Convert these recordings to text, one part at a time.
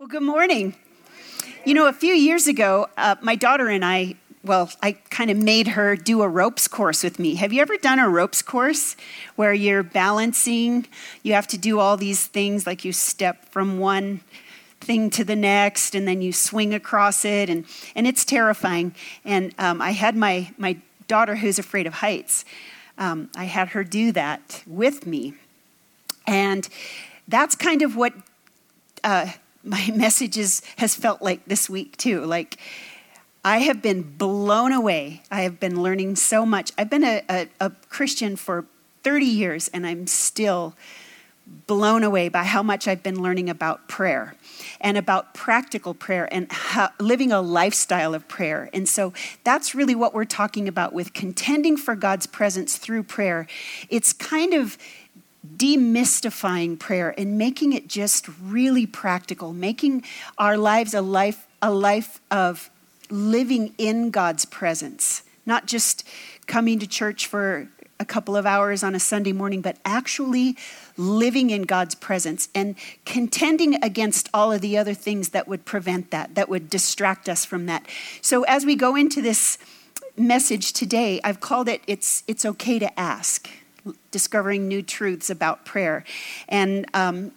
Well, good morning. You know, a few years ago, uh, my daughter and I, well, I kind of made her do a ropes course with me. Have you ever done a ropes course where you're balancing? You have to do all these things, like you step from one thing to the next, and then you swing across it, and, and it's terrifying. And um, I had my, my daughter, who's afraid of heights, um, I had her do that with me. And that's kind of what. Uh, my messages has felt like this week too. Like I have been blown away. I have been learning so much. I've been a, a, a Christian for 30 years and I'm still blown away by how much I've been learning about prayer and about practical prayer and how, living a lifestyle of prayer. And so that's really what we're talking about with contending for God's presence through prayer. It's kind of demystifying prayer and making it just really practical, making our lives a life a life of living in God's presence, not just coming to church for a couple of hours on a Sunday morning, but actually living in God's presence and contending against all of the other things that would prevent that, that would distract us from that. So as we go into this message today, I've called it It's, it's Okay to Ask discovering new truths about prayer. And um,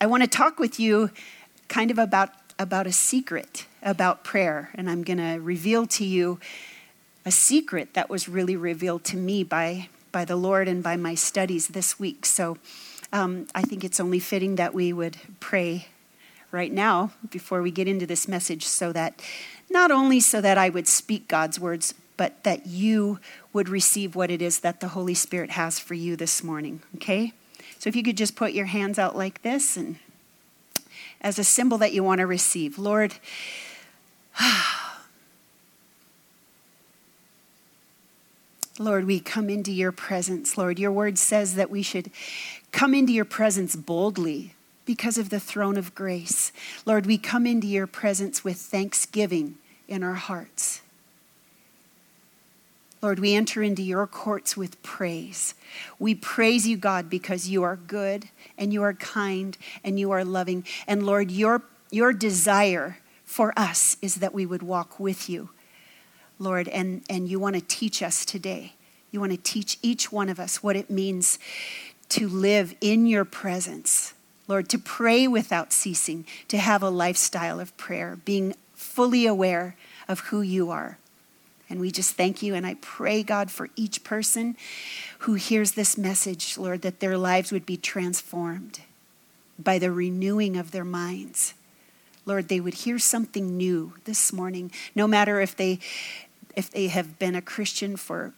I want to talk with you kind of about, about a secret about prayer. And I'm going to reveal to you a secret that was really revealed to me by, by the Lord and by my studies this week. So um, I think it's only fitting that we would pray right now before we get into this message so that not only so that I would speak God's words, but that you would receive what it is that the Holy Spirit has for you this morning, okay? So if you could just put your hands out like this and as a symbol that you want to receive. Lord, Lord, we come into your presence. Lord, your word says that we should come into your presence boldly because of the throne of grace. Lord, we come into your presence with thanksgiving in our hearts. Lord, we enter into your courts with praise. We praise you, God, because you are good and you are kind and you are loving. And Lord, your, your desire for us is that we would walk with you, Lord, and, and you want to teach us today. You want to teach each one of us what it means to live in your presence. Lord, to pray without ceasing, to have a lifestyle of prayer, being fully aware of who you are. And we just thank you. And I pray, God, for each person who hears this message, Lord, that their lives would be transformed by the renewing of their minds. Lord, they would hear something new this morning, no matter if they if they have been a Christian for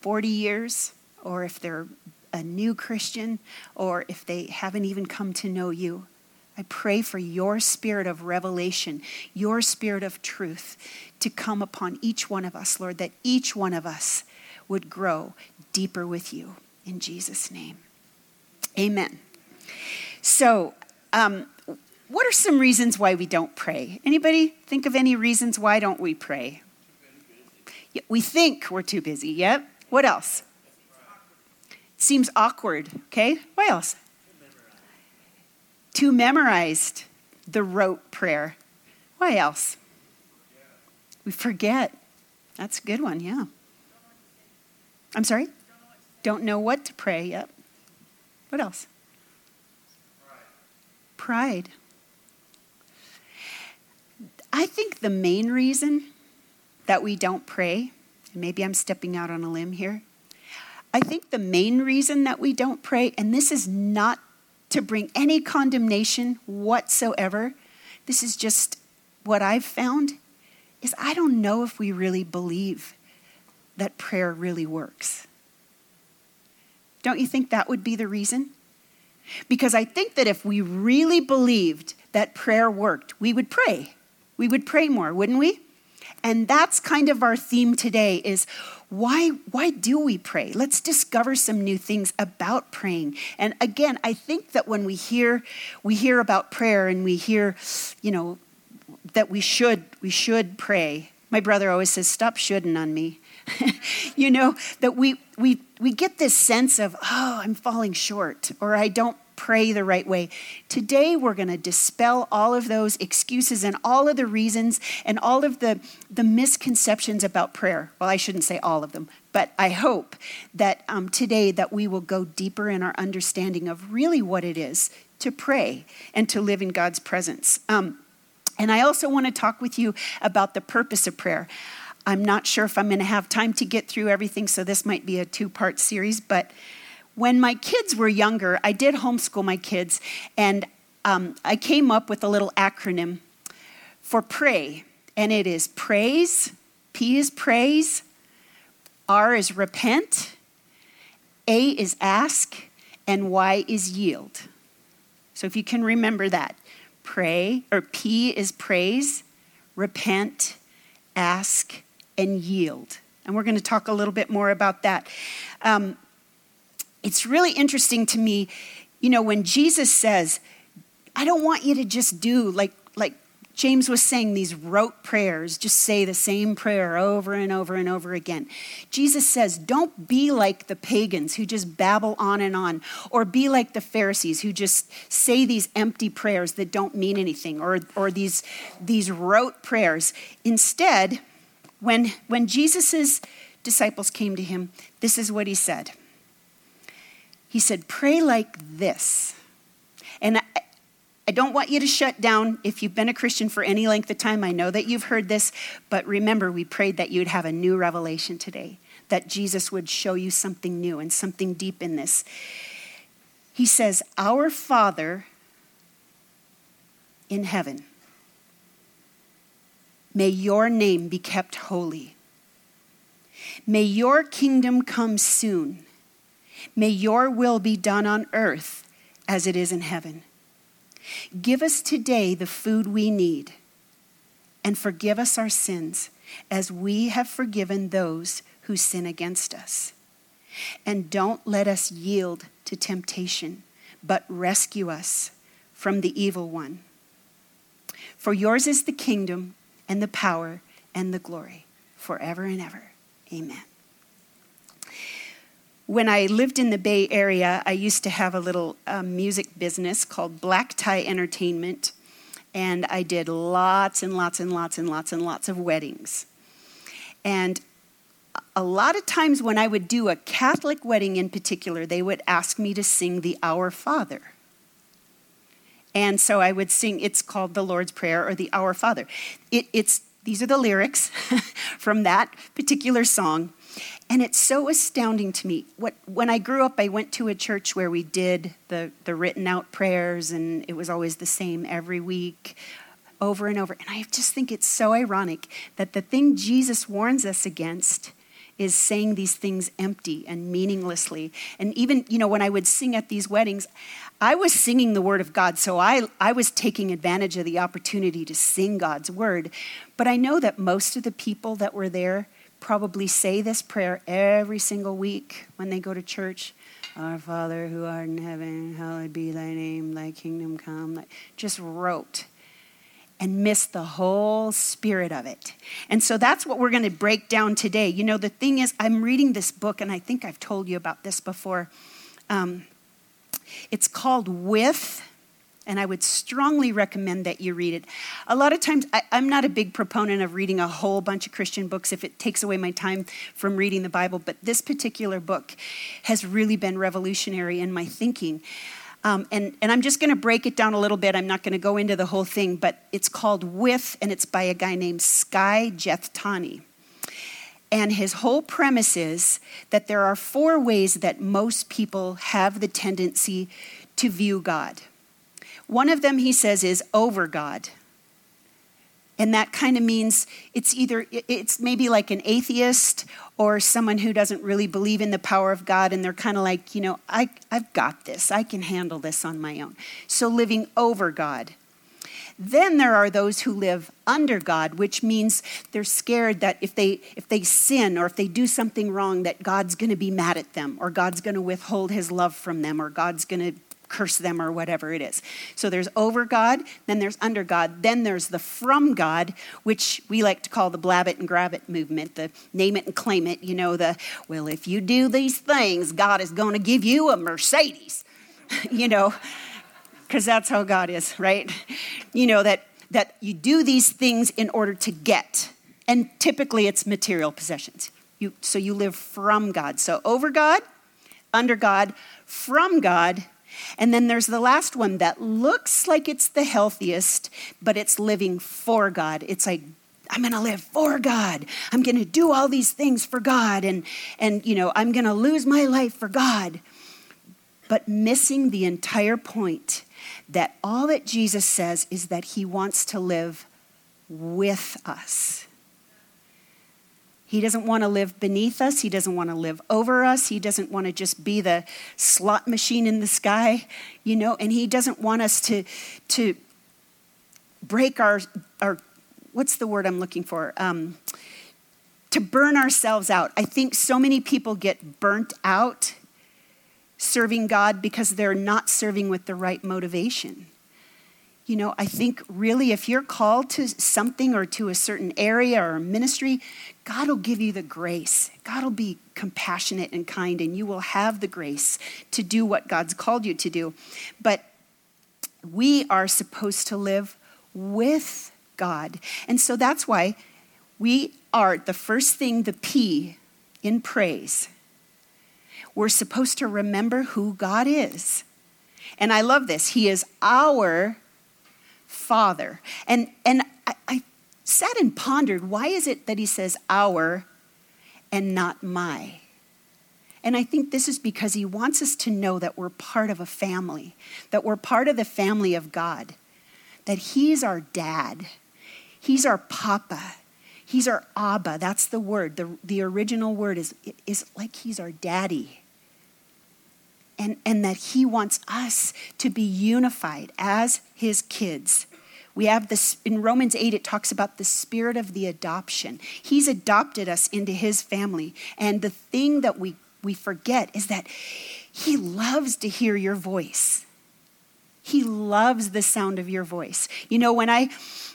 40 years or if they're a new Christian or if they haven't even come to know you. I pray for your spirit of revelation, your spirit of truth to come upon each one of us, Lord, that each one of us would grow deeper with you. In Jesus' name. Amen. So, um, what are some reasons why we don't pray? Anybody think of any reasons why don't we pray? We think we're too busy. Yep. What else? Seems awkward. Okay. What else? Too memorized. The rote prayer. Why else? We forget. That's a good one, yeah. I'm sorry? Don't know what to pray. Yep. What else? Pride. I think the main reason that we don't pray, and maybe I'm stepping out on a limb here, I think the main reason that we don't pray, and this is not to bring any condemnation whatsoever, this is just what I've found, is I don't know if we really believe that prayer really works. Don't you think that would be the reason? Because I think that if we really believed that prayer worked, we would pray. We would pray more, wouldn't we? And that's kind of our theme today is why why do we pray? Let's discover some new things about praying. And again, I think that when we hear we hear about prayer and we hear, you know, that we should we should pray. My brother always says, "Stop shouldn't on me." you know that we we we get this sense of, "Oh, I'm falling short," or "I don't pray the right way. Today, we're going to dispel all of those excuses and all of the reasons and all of the, the misconceptions about prayer. Well, I shouldn't say all of them, but I hope that um, today that we will go deeper in our understanding of really what it is to pray and to live in God's presence. Um, and I also want to talk with you about the purpose of prayer. I'm not sure if I'm going to have time to get through everything, so this might be a two part series. But when my kids were younger, I did homeschool my kids, and um, I came up with a little acronym for pray. And it is praise, P is praise, R is repent, A is ask, and Y is yield. So if you can remember that, pray, or P is praise, repent, ask, and yield. And we're going to talk a little bit more about that. Um, it's really interesting to me, you know, when Jesus says, I don't want you to just do like, like James was saying, these rote prayers, just say the same prayer over and over and over again. Jesus says, don't be like the pagans who just babble on and on, or be like the Pharisees who just say these empty prayers that don't mean anything, or, or these, these rote prayers. Instead, when, when Jesus' disciples came to him, this is what he said. He said, Pray like this. And I, I don't want you to shut down if you've been a Christian for any length of time. I know that you've heard this, but remember, we prayed that you'd have a new revelation today, that Jesus would show you something new and something deep in this. He says, Our Father in heaven May your name be kept holy. May your kingdom come soon. May your will be done on earth as it is in heaven. Give us today the food we need, and forgive us our sins as we have forgiven those who sin against us. And don't let us yield to temptation, but rescue us from the evil one. For yours is the kingdom and the power and the glory forever and ever. Amen. When I lived in the Bay Area, I used to have a little um, music business called Black Tie Entertainment, and I did lots and lots and lots and lots and lots of weddings. And a lot of times when I would do a Catholic wedding in particular, they would ask me to sing the Our Father. And so I would sing, it's called the Lord's Prayer or the Our Father. It, it's, these are the lyrics from that particular song. And it's so astounding to me. What, when I grew up, I went to a church where we did the, the written out prayers, and it was always the same every week, over and over. And I just think it's so ironic that the thing Jesus warns us against is saying these things empty and meaninglessly. And even, you know, when I would sing at these weddings, I was singing the word of God, so I, I was taking advantage of the opportunity to sing God's word. But I know that most of the people that were there probably say this prayer every single week when they go to church. Our Father who art in heaven, hallowed be thy name, thy kingdom come. Just rote and miss the whole spirit of it. And so that's what we're going to break down today. You know, the thing is, I'm reading this book, and I think I've told you about this before. Um, it's called With, and I would strongly recommend that you read it. A lot of times, I, am not a big proponent of reading a whole bunch of Christian books if it takes away my time from reading the Bible, but this particular book has really been revolutionary in my thinking. Um, and, and I'm just going to break it down a little bit. I'm not going to go into the whole thing, but it's called With, and it's by a guy named Skye Jethani. And his whole premise is that there are four ways that most people have the tendency to view God. One of them, he says, is over God. And that kind of means it's either, it's maybe like an atheist or someone who doesn't really believe in the power of God and they're kind of like, you know, I, I've got this, I can handle this on my own. So living over God. Then there are those who live under God, which means they're scared that if they if they sin or if they do something wrong that God's going to be mad at them or God's going to withhold his love from them or God's going to curse them or whatever it is. So there's over God, then there's under God, then there's the from God, which we like to call the blab it and grab it movement, the name it and claim it. You know, the, well, if you do these things, God is going to give you a Mercedes. you know, because that's how God is, right? You know, that, that you do these things in order to get. And typically it's material possessions. You, so you live from God. So over God, under God, from God, and then there's the last one that looks like it's the healthiest, but it's living for God. It's like, I'm going to live for God. I'm going to do all these things for God. And, and you know, I'm going to lose my life for God. But missing the entire point that all that Jesus says is that he wants to live with us. He doesn't want to live beneath us. He doesn't want to live over us. He doesn't want to just be the slot machine in the sky, you know, and he doesn't want us to, to break our, our, what's the word I'm looking for? Um, to burn ourselves out. I think so many people get burnt out serving God because they're not serving with the right motivation. You know, I think really if you're called to something or to a certain area or ministry, God will give you the grace. God will be compassionate and kind, and you will have the grace to do what God's called you to do. But we are supposed to live with God. And so that's why we are the first thing, the P in praise. We're supposed to remember who God is. And I love this. He is our Father. And, and I, I sat and pondered why is it that he says our and not my? And I think this is because he wants us to know that we're part of a family, that we're part of the family of God, that he's our dad, he's our papa, he's our abba. That's the word. The, the original word is, is like he's our daddy and, and that He wants us to be unified as His kids. We have this in Romans 8, it talks about the spirit of the adoption. He's adopted us into His family. And the thing that we, we forget is that He loves to hear your voice. He loves the sound of your voice. You know, when I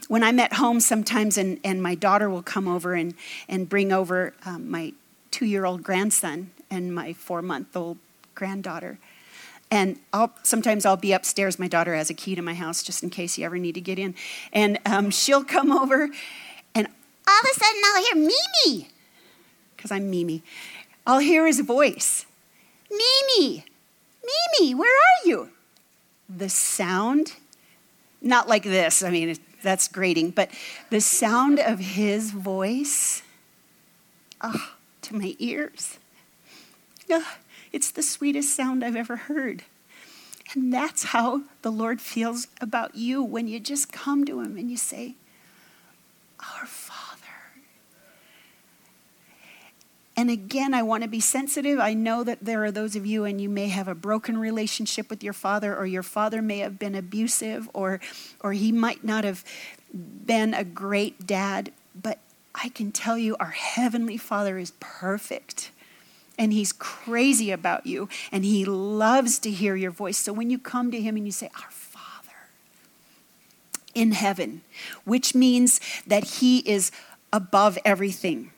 when I'm at home sometimes and, and my daughter will come over and, and bring over um, my two year old grandson and my four month old granddaughter. And I'll, sometimes I'll be upstairs. My daughter has a key to my house just in case you ever need to get in. And um, she'll come over, and all of a sudden I'll hear Mimi, because I'm Mimi. I'll hear his voice Mimi, Mimi, where are you? The sound, not like this, I mean, that's grating, but the sound of his voice, oh, to my ears. Oh, it's the sweetest sound I've ever heard. And that's how the Lord feels about you when you just come to Him and you say, Our Father. And again, I want to be sensitive. I know that there are those of you, and you may have a broken relationship with your father, or your father may have been abusive, or, or he might not have been a great dad. But I can tell you, our Heavenly Father is perfect and he's crazy about you and he loves to hear your voice. So when you come to him and you say, Our Father in heaven, which means that he is above everything,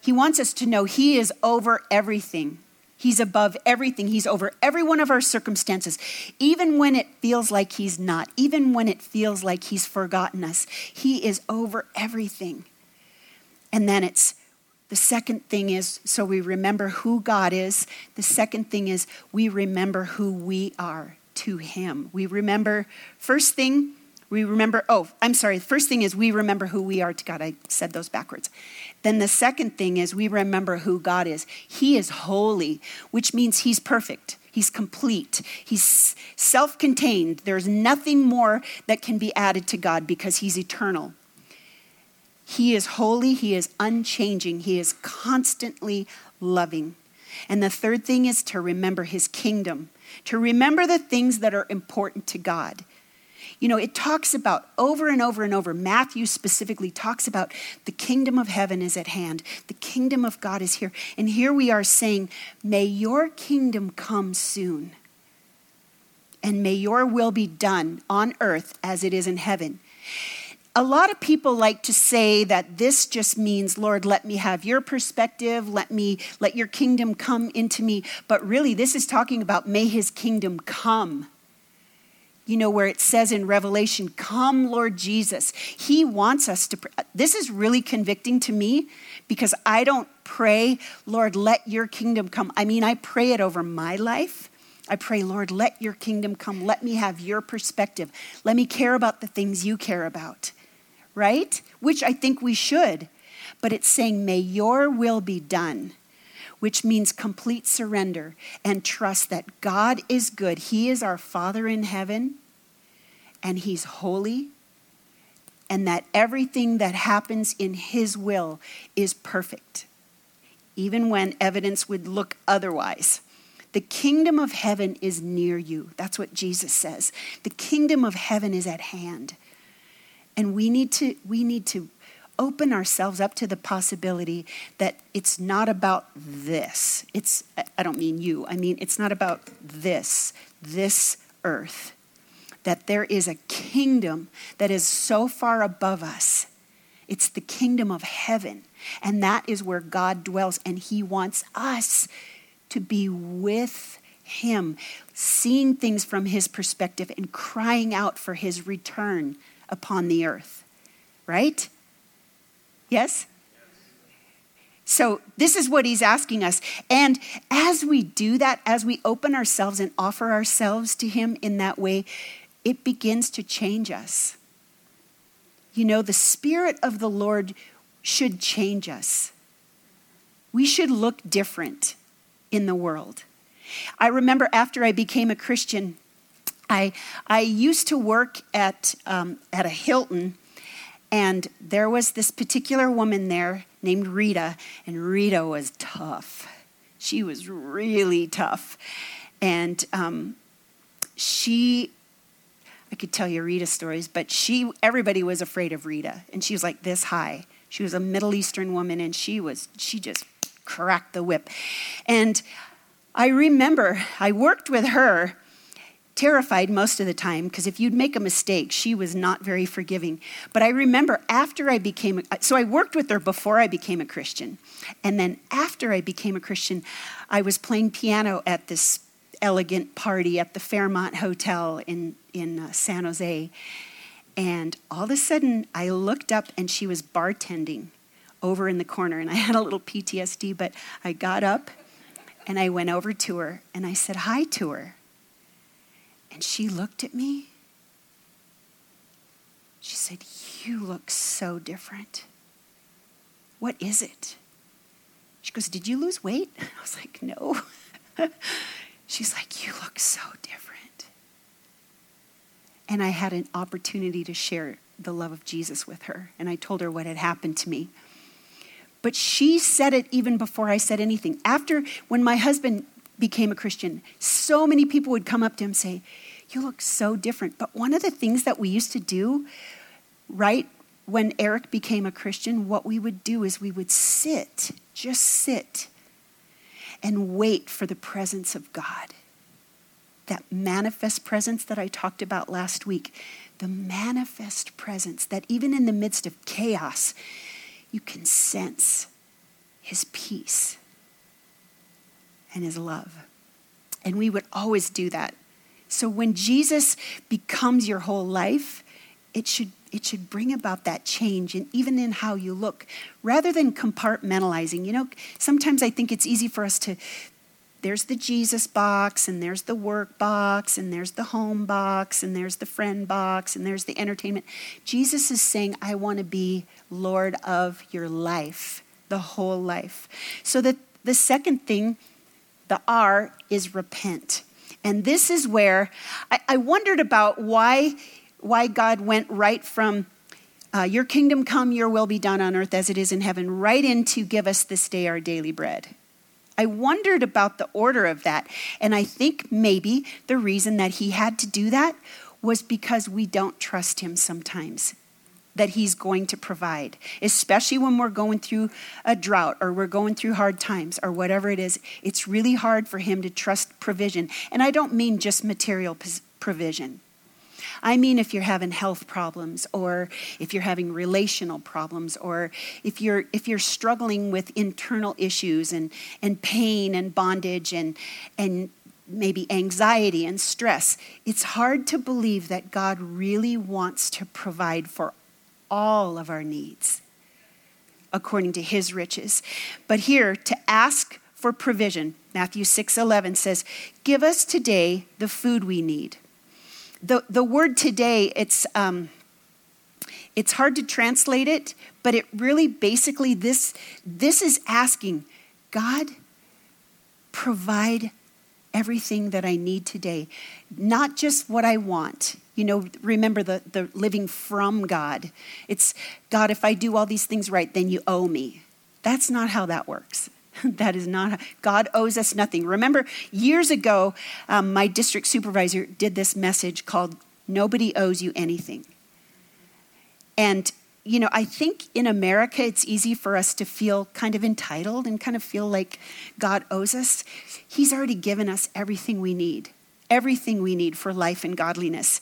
he wants us to know he is over everything. He's above everything. He's over every one of our circumstances. Even when it feels like He's not, even when it feels like He's forgotten us, He is over everything. And then it's the second thing is so we remember who God is. The second thing is we remember who we are to Him. We remember, first thing, we remember, oh, I'm sorry. The first thing is we remember who we are to God. I said those backwards. Then the second thing is we remember who God is. He is holy, which means He's perfect. He's complete. He's self contained. There's nothing more that can be added to God because He's eternal. He is holy, He is unchanging, He is constantly loving. And the third thing is to remember His kingdom, to remember the things that are important to God. You know, it talks about over and over and over, Matthew specifically talks about the kingdom of heaven is at hand. The kingdom of God is here. And here we are saying, May your kingdom come soon. And may your will be done on earth as it is in heaven a lot of people like to say that this just means, Lord, let me have your perspective, let me let your kingdom come into me. But really, this is talking about may his kingdom come. You know, where it says in Revelation, Come, Lord Jesus. He wants us to. This is really convicting to me because I don't pray, Lord, let your kingdom come. I mean, I pray it over my life. I pray, Lord, let your kingdom come. Let me have your perspective. Let me care about the things you care about right? Which I think we should. But it's saying, may your will be done, which means complete surrender and trust that God is good. He is our Father in heaven, and He's holy, and that everything that happens in His will is perfect, even when evidence would look otherwise. The kingdom of heaven is near you. That's what Jesus says. The kingdom of heaven is at hand. And we need to we need to open ourselves up to the possibility that it's not about this. It's I don't mean you. I mean it's not about this, this earth. That there is a kingdom that is so far above us. It's the kingdom of heaven. And that is where God dwells and he wants us to be with him, seeing things from his perspective and crying out for his return upon the earth. Right? Yes? So, this is what he's asking us. And as we do that, as we open ourselves and offer ourselves to him in that way, it begins to change us. You know, the Spirit of the Lord should change us. We should look different in the world. I remember after I became a Christian, I, I used to work at, um, at a Hilton, and there was this particular woman there named Rita, and Rita was tough. She was really tough. And um, she, I could tell you Rita stories, but she, everybody was afraid of Rita, and she was like this high. She was a Middle Eastern woman, and she was, she just cracked the whip. And I remember I worked with her terrified most of the time because if you'd make a mistake, she was not very forgiving. But I remember after I became, so I worked with her before I became a Christian. And then after I became a Christian, I was playing piano at this elegant party at the Fairmont Hotel in, in uh, San Jose. And all of a sudden, I looked up and she was bartending over in the corner. And I had a little PTSD, but I got up and I went over to her and I said hi to her. And she looked at me. She said, You look so different. What is it? She goes, Did you lose weight? I was like, No. She's like, You look so different. And I had an opportunity to share the love of Jesus with her. And I told her what had happened to me. But she said it even before I said anything. After, when my husband became a Christian, so many people would come up to him and say, You look so different. But one of the things that we used to do, right when Eric became a Christian, what we would do is we would sit, just sit, and wait for the presence of God. That manifest presence that I talked about last week, the manifest presence that even in the midst of chaos, you can sense his peace and his love. And we would always do that. So when Jesus becomes your whole life, it should it should bring about that change and even in how you look rather than compartmentalizing. You know, sometimes I think it's easy for us to there's the Jesus box, and there's the work box, and there's the home box, and there's the friend box, and there's the entertainment. Jesus is saying, I want to be Lord of your life, the whole life. So that the second thing the R is repent. And this is where I, I wondered about why, why God went right from uh, your kingdom come, your will be done on earth as it is in heaven, right into give us this day our daily bread. I wondered about the order of that. And I think maybe the reason that he had to do that was because we don't trust him sometimes that He's going to provide, especially when we're going through a drought or we're going through hard times or whatever it is. It's really hard for Him to trust provision. And I don't mean just material provision. I mean, if you're having health problems, or if you're having relational problems, or if you're, if you're struggling with internal issues and, and pain and bondage and, and maybe anxiety and stress, it's hard to believe that God really wants to provide for all of our needs according to his riches. But here, to ask for provision, Matthew 6 11 says, Give us today the food we need the, the word today, it's, um, it's hard to translate it, but it really basically this, this is asking, God, provide everything that I need today, not just what I want. You know, remember the, the living from God. It's, God, if I do all these things right, then you owe me. That's not how that works. that is not, God owes us nothing. Remember, years ago, um, my district supervisor did this message called Nobody Owes You Anything. And, you know, I think in America it's easy for us to feel kind of entitled and kind of feel like God owes us. He's already given us everything we need, everything we need for life and godliness.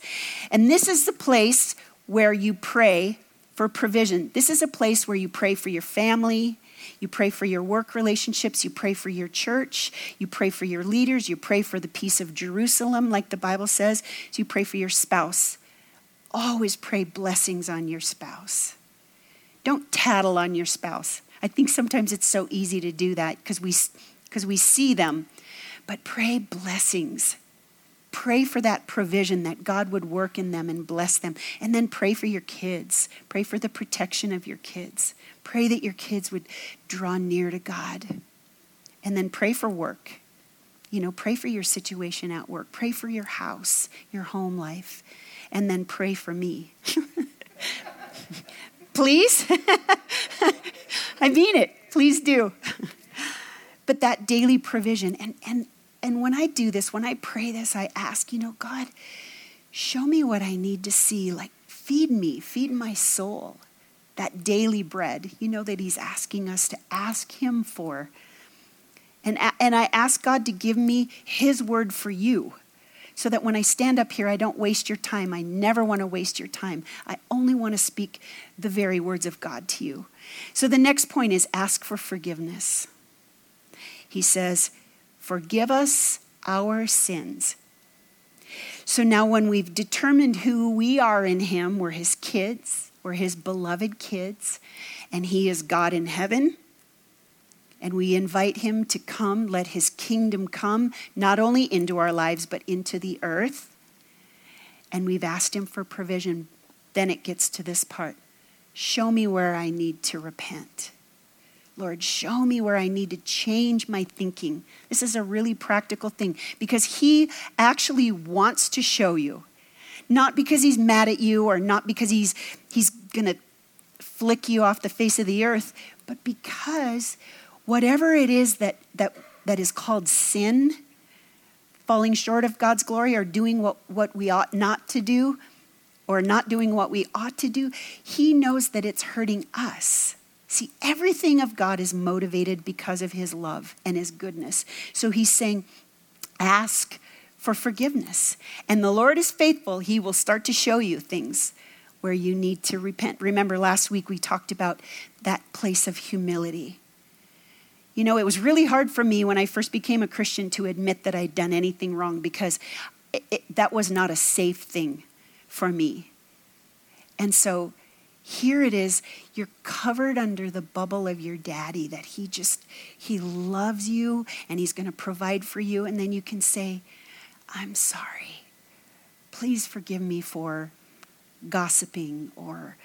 And this is the place where you pray for provision. This is a place where you pray for your family, you pray for your work relationships. You pray for your church. You pray for your leaders. You pray for the peace of Jerusalem, like the Bible says. So you pray for your spouse. Always pray blessings on your spouse. Don't tattle on your spouse. I think sometimes it's so easy to do that because we, because we see them. But pray blessings. Pray for that provision that God would work in them and bless them. And then pray for your kids. Pray for the protection of your kids. Pray that your kids would draw near to God. And then pray for work. You know, pray for your situation at work. Pray for your house, your home life. And then pray for me. Please? I mean it. Please do. but that daily provision. And, and, and when I do this, when I pray this, I ask, you know, God, show me what I need to see. Like, feed me, feed my soul that daily bread, you know, that He's asking us to ask Him for. And, and I ask God to give me His word for you so that when I stand up here, I don't waste your time. I never want to waste your time. I only want to speak the very words of God to you. So the next point is ask for forgiveness. He says, Forgive us our sins. So now, when we've determined who we are in Him, we're His kids, we're his beloved kids, and he is God in heaven. And we invite him to come, let his kingdom come, not only into our lives, but into the earth. And we've asked him for provision. Then it gets to this part Show me where I need to repent. Lord, show me where I need to change my thinking. This is a really practical thing because He actually wants to show you. Not because He's mad at you or not because He's he's going to flick you off the face of the earth, but because whatever it is that, that, that is called sin, falling short of God's glory or doing what, what we ought not to do, or not doing what we ought to do, He knows that it's hurting us. See, everything of God is motivated because of His love and His goodness. So He's saying, ask for forgiveness. And the Lord is faithful. He will start to show you things where you need to repent. Remember, last week we talked about that place of humility. You know, it was really hard for me when I first became a Christian to admit that I'd done anything wrong because it, it, that was not a safe thing for me. And so here it is you're covered under the bubble of your daddy that he just he loves you and he's going to provide for you and then you can say i'm sorry please forgive me for gossiping or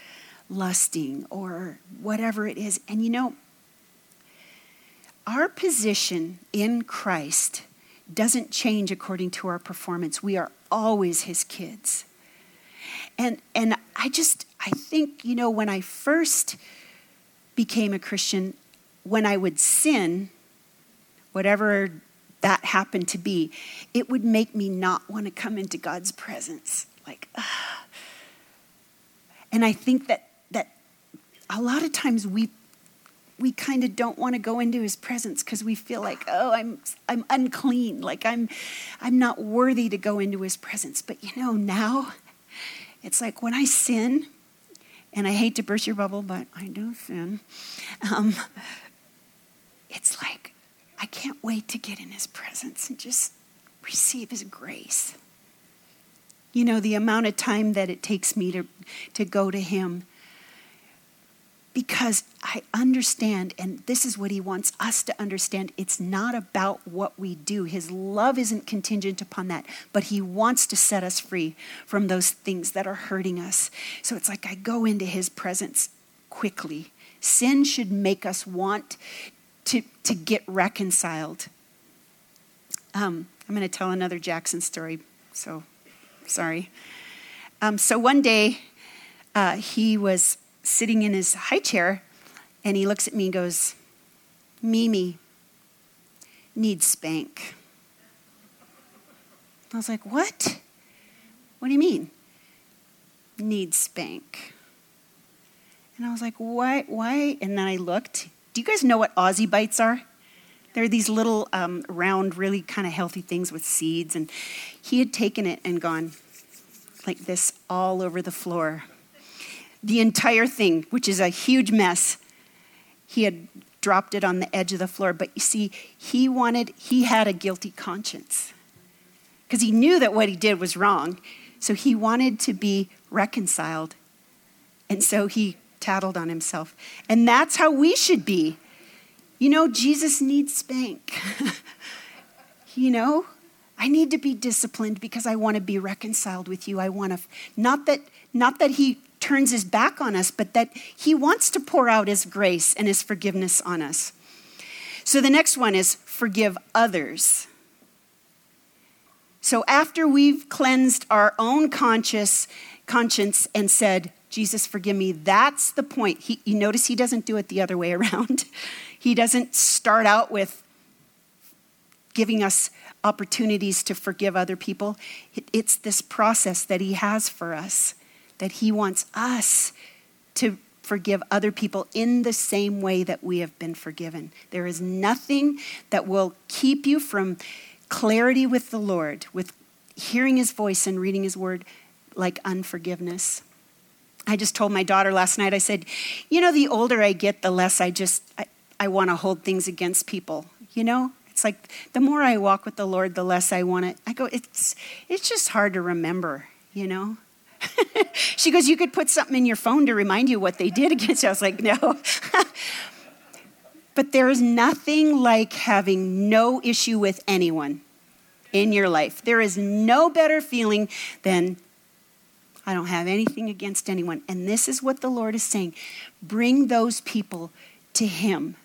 lusting or whatever it is. And you know, our position in Christ doesn't change according to our performance. We are always his kids. And and I just I think, you know, when I first became a Christian, when I would sin, whatever that happened to be, it would make me not want to come into God's presence. Like, ugh and I think that, that a lot of times we, we kind of don't want to go into his presence because we feel like, oh, I'm, I'm unclean, like I'm, I'm not worthy to go into his presence. But you know, now It's like when I sin, and I hate to burst your bubble, but I do sin. Um, it's like I can't wait to get in his presence and just receive his grace. You know, the amount of time that it takes me to, to go to him because I understand, and this is what he wants us to understand. It's not about what we do. His love isn't contingent upon that, but he wants to set us free from those things that are hurting us. So it's like I go into his presence quickly. Sin should make us want to, to get reconciled. Um, I'm going to tell another Jackson story, so sorry. Um, so one day, uh, he was sitting in his high chair and he looks at me and goes, Mimi needs spank. I was like, What? What do you mean? Needs spank. And I was like, Why? Why? And then I looked. Do you guys know what Aussie bites are? They're these little um, round, really kind of healthy things with seeds. And he had taken it and gone like this all over the floor the entire thing, which is a huge mess. He had dropped it on the edge of the floor. But you see, he wanted, he had a guilty conscience because he knew that what he did was wrong. So he wanted to be reconciled. And so he tattled on himself. And that's how we should be. You know, Jesus needs spank. you know, I need to be disciplined because I want to be reconciled with you. I want to, not that, not that he turns his back on us, but that he wants to pour out his grace and his forgiveness on us. So the next one is forgive others. So after we've cleansed our own conscious conscience and said, Jesus, forgive me, that's the point. He, you notice he doesn't do it the other way around. he doesn't start out with giving us opportunities to forgive other people. It's this process that he has for us that He wants us to forgive other people in the same way that we have been forgiven. There is nothing that will keep you from clarity with the Lord, with hearing His voice and reading His word, like unforgiveness. I just told my daughter last night, I said, you know, the older I get, the less I just, I, I want to hold things against people. You know, it's like the more I walk with the Lord, the less I want to. I go, it's, it's just hard to remember, you know? she goes, You could put something in your phone to remind you what they did against you. I was like, No. but there is nothing like having no issue with anyone in your life. There is no better feeling than I don't have anything against anyone. And this is what the Lord is saying bring those people to Him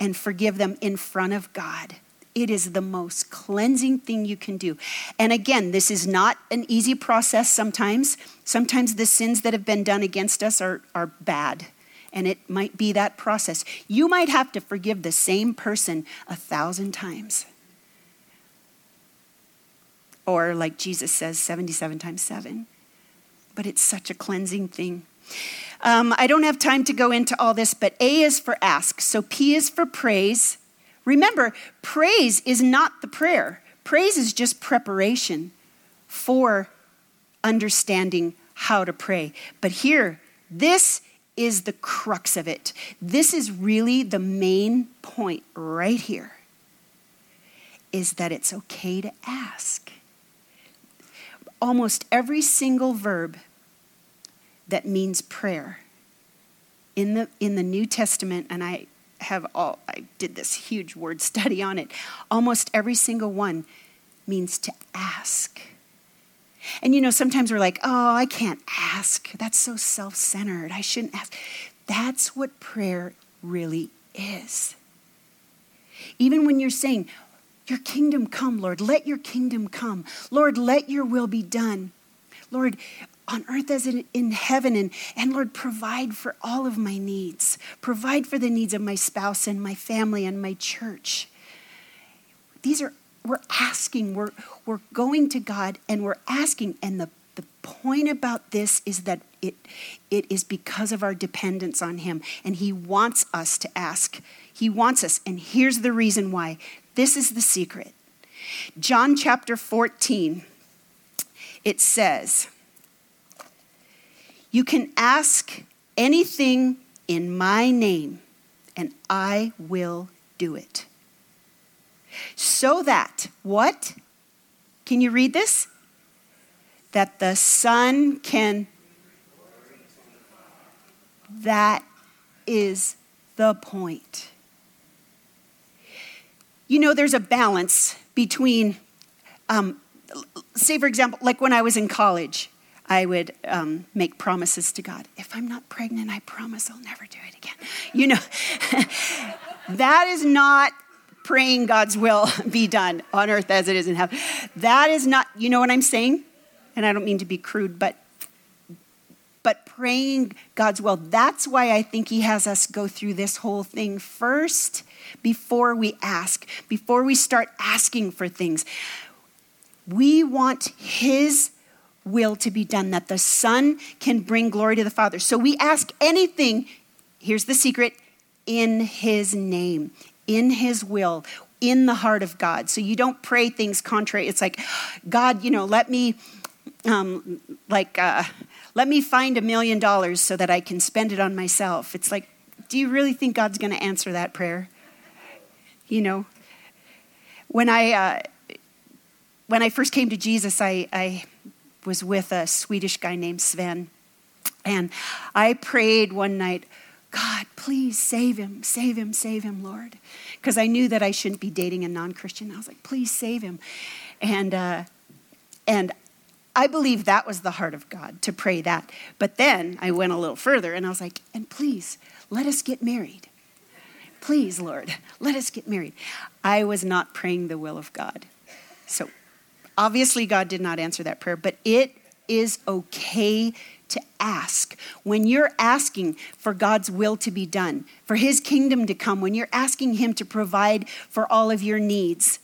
and forgive them in front of God. It is the most cleansing thing you can do. And again, this is not an easy process sometimes. Sometimes the sins that have been done against us are, are bad. And it might be that process. You might have to forgive the same person a thousand times. Or, like Jesus says, 77 times 7. But it's such a cleansing thing. Um, I don't have time to go into all this, but A is for ask. So P is for praise. Remember, praise is not the prayer, praise is just preparation for understanding how to pray. But here, this is the crux of it. This is really the main point right here is that it's okay to ask. Almost every single verb that means prayer in the in the New Testament and I have all, I did this huge word study on it. Almost every single one means to ask. And you know, sometimes we're like, oh, I can't ask. That's so self centered. I shouldn't ask. That's what prayer really is. Even when you're saying, Your kingdom come, Lord, let your kingdom come. Lord, let your will be done. Lord, on earth as in heaven. And, and Lord, provide for all of my needs. Provide for the needs of my spouse and my family and my church. These are, we're asking, we're, we're going to God and we're asking. And the, the point about this is that it, it is because of our dependence on Him. And He wants us to ask. He wants us. And here's the reason why this is the secret. John chapter 14, it says, You can ask anything in my name, and I will do it. So that, what? Can you read this? That the Son can. That is the point. You know, there's a balance between, um, say, for example, like when I was in college, I would um, make promises to God. If I'm not pregnant, I promise I'll never do it again. You know, that is not praying God's will be done on earth as it is in heaven. That is not, you know what I'm saying? And I don't mean to be crude, but but praying God's will. That's why I think He has us go through this whole thing first before we ask, before we start asking for things. We want His will to be done, that the Son can bring glory to the Father. So we ask anything, here's the secret, in His name, in His will, in the heart of God. So you don't pray things contrary. It's like, God, you know, let me, um, like, uh, let me find a million dollars so that I can spend it on myself. It's like, do you really think God's going to answer that prayer? You know, when I uh, when I first came to Jesus, I, I was with a Swedish guy named Sven, and I prayed one night. God, please save him, save him, save him, Lord. Because I knew that I shouldn't be dating a non Christian. I was like, please save him. And, uh, and I believe that was the heart of God to pray that. But then I went a little further and I was like, and please, let us get married. Please, Lord, let us get married. I was not praying the will of God. So obviously, God did not answer that prayer, but it is okay to ask. When you're asking for God's will to be done, for His kingdom to come, when you're asking Him to provide for all of your needs,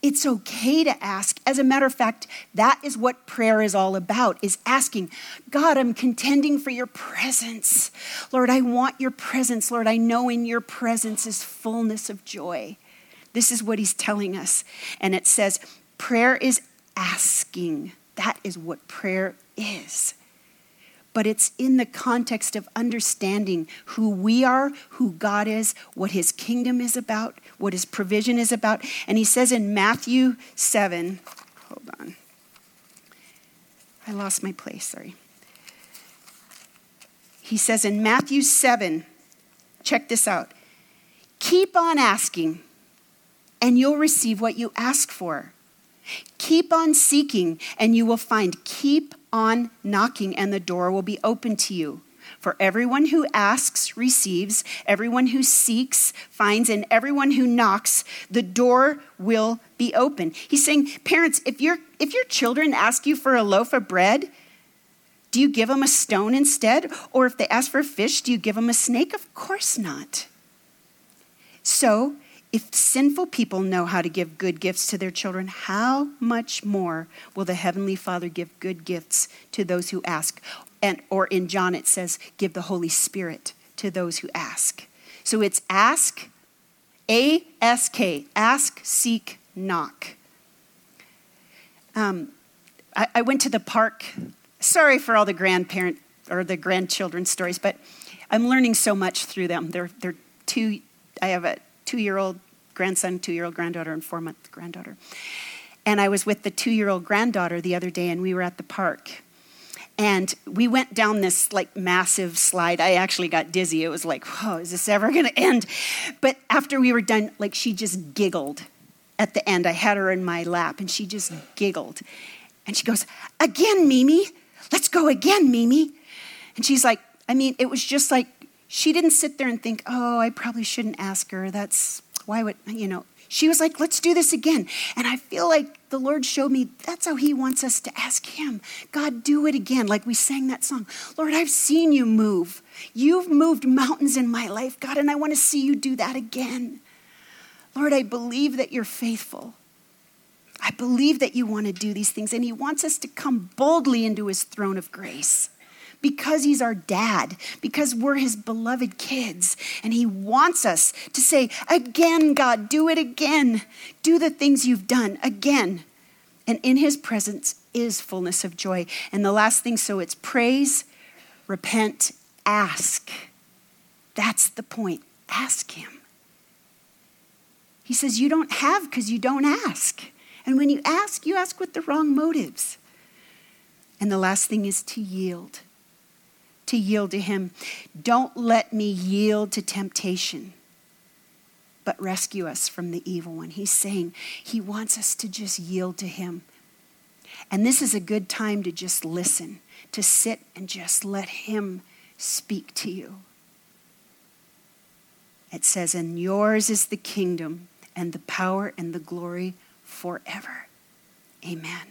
it's okay to ask. As a matter of fact, that is what prayer is all about, is asking, God, I'm contending for your presence. Lord, I want your presence. Lord, I know in your presence is fullness of joy. This is what he's telling us. And it says, prayer is asking. That is what prayer is but it's in the context of understanding who we are, who God is, what his kingdom is about, what his provision is about. And he says in Matthew 7, hold on. I lost my place, sorry. He says in Matthew 7, check this out. Keep on asking, and you'll receive what you ask for. Keep on seeking, and you will find. Keep on knocking, and the door will be open to you. For everyone who asks receives, everyone who seeks finds, and everyone who knocks, the door will be open. He's saying, parents, if, your if your children ask you for a loaf of bread, do you give them a stone instead? Or if they ask for fish, do you give them a snake? Of course not. So if sinful people know how to give good gifts to their children, how much more will the Heavenly Father give good gifts to those who ask? And, or in John, it says, give the Holy Spirit to those who ask. So it's ask, A S K, ask, seek, knock. Um, I, I went to the park. Sorry for all the grandparent or the grandchildren stories, but I'm learning so much through them. They're, they're two, I have a two year old grandson, two year old granddaughter, and four month granddaughter. And I was with the two year old granddaughter the other day, and we were at the park. And we went down this like massive slide. I actually got dizzy. It was like, whoa, is this ever going to end? But after we were done, like she just giggled at the end. I had her in my lap and she just giggled. And she goes, Again, Mimi, let's go again, Mimi. And she's like, I mean, it was just like she didn't sit there and think, oh, I probably shouldn't ask her. That's why would, you know, she was like, let's do this again. And I feel like the Lord showed me that's how He wants us to ask Him. God, do it again, like we sang that song. Lord, I've seen you move. You've moved mountains in my life, God, and I want to see you do that again. Lord, I believe that you're faithful. I believe that you want to do these things, and He wants us to come boldly into His throne of grace because he's our dad, because we're his beloved kids. And he wants us to say, Again, God, do it again. Do the things you've done again. And in his presence is fullness of joy. And the last thing, so it's praise, repent, ask. That's the point. Ask Him. He says, You don't have because you don't ask. And when you ask, you ask with the wrong motives. And the last thing is to yield. To yield to Him. Don't let me yield to temptation, but rescue us from the evil one. He's saying He wants us to just yield to Him. And this is a good time to just listen, to sit and just let Him speak to you. It says, And yours is the kingdom and the power and the glory forever. Amen.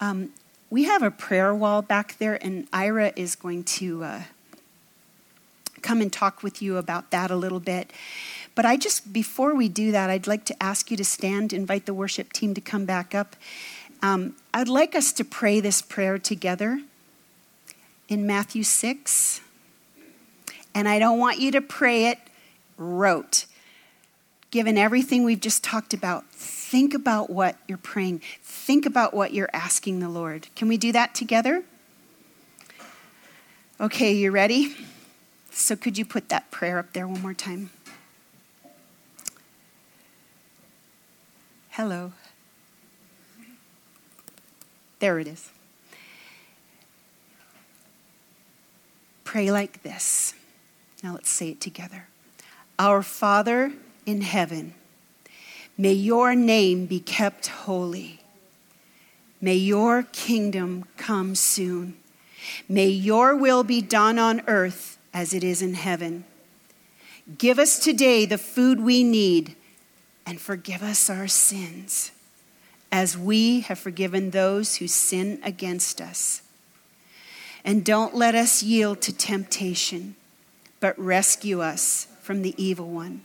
Um, we have a prayer wall back there, and Ira is going to uh, come and talk with you about that a little bit. But I just, before we do that, I'd like to ask you to stand, invite the worship team to come back up. Um, I'd like us to pray this prayer together in Matthew 6. And I don't want you to pray it rote. Given everything we've just talked about, think about what you're praying. Think about what you're asking the Lord. Can we do that together? Okay, you ready? So, could you put that prayer up there one more time? Hello. There it is. Pray like this. Now let's say it together. Our Father in heaven, may your name be kept holy. May your kingdom come soon. May your will be done on earth as it is in heaven. Give us today the food we need and forgive us our sins, as we have forgiven those who sin against us. And don't let us yield to temptation, but rescue us from the evil one.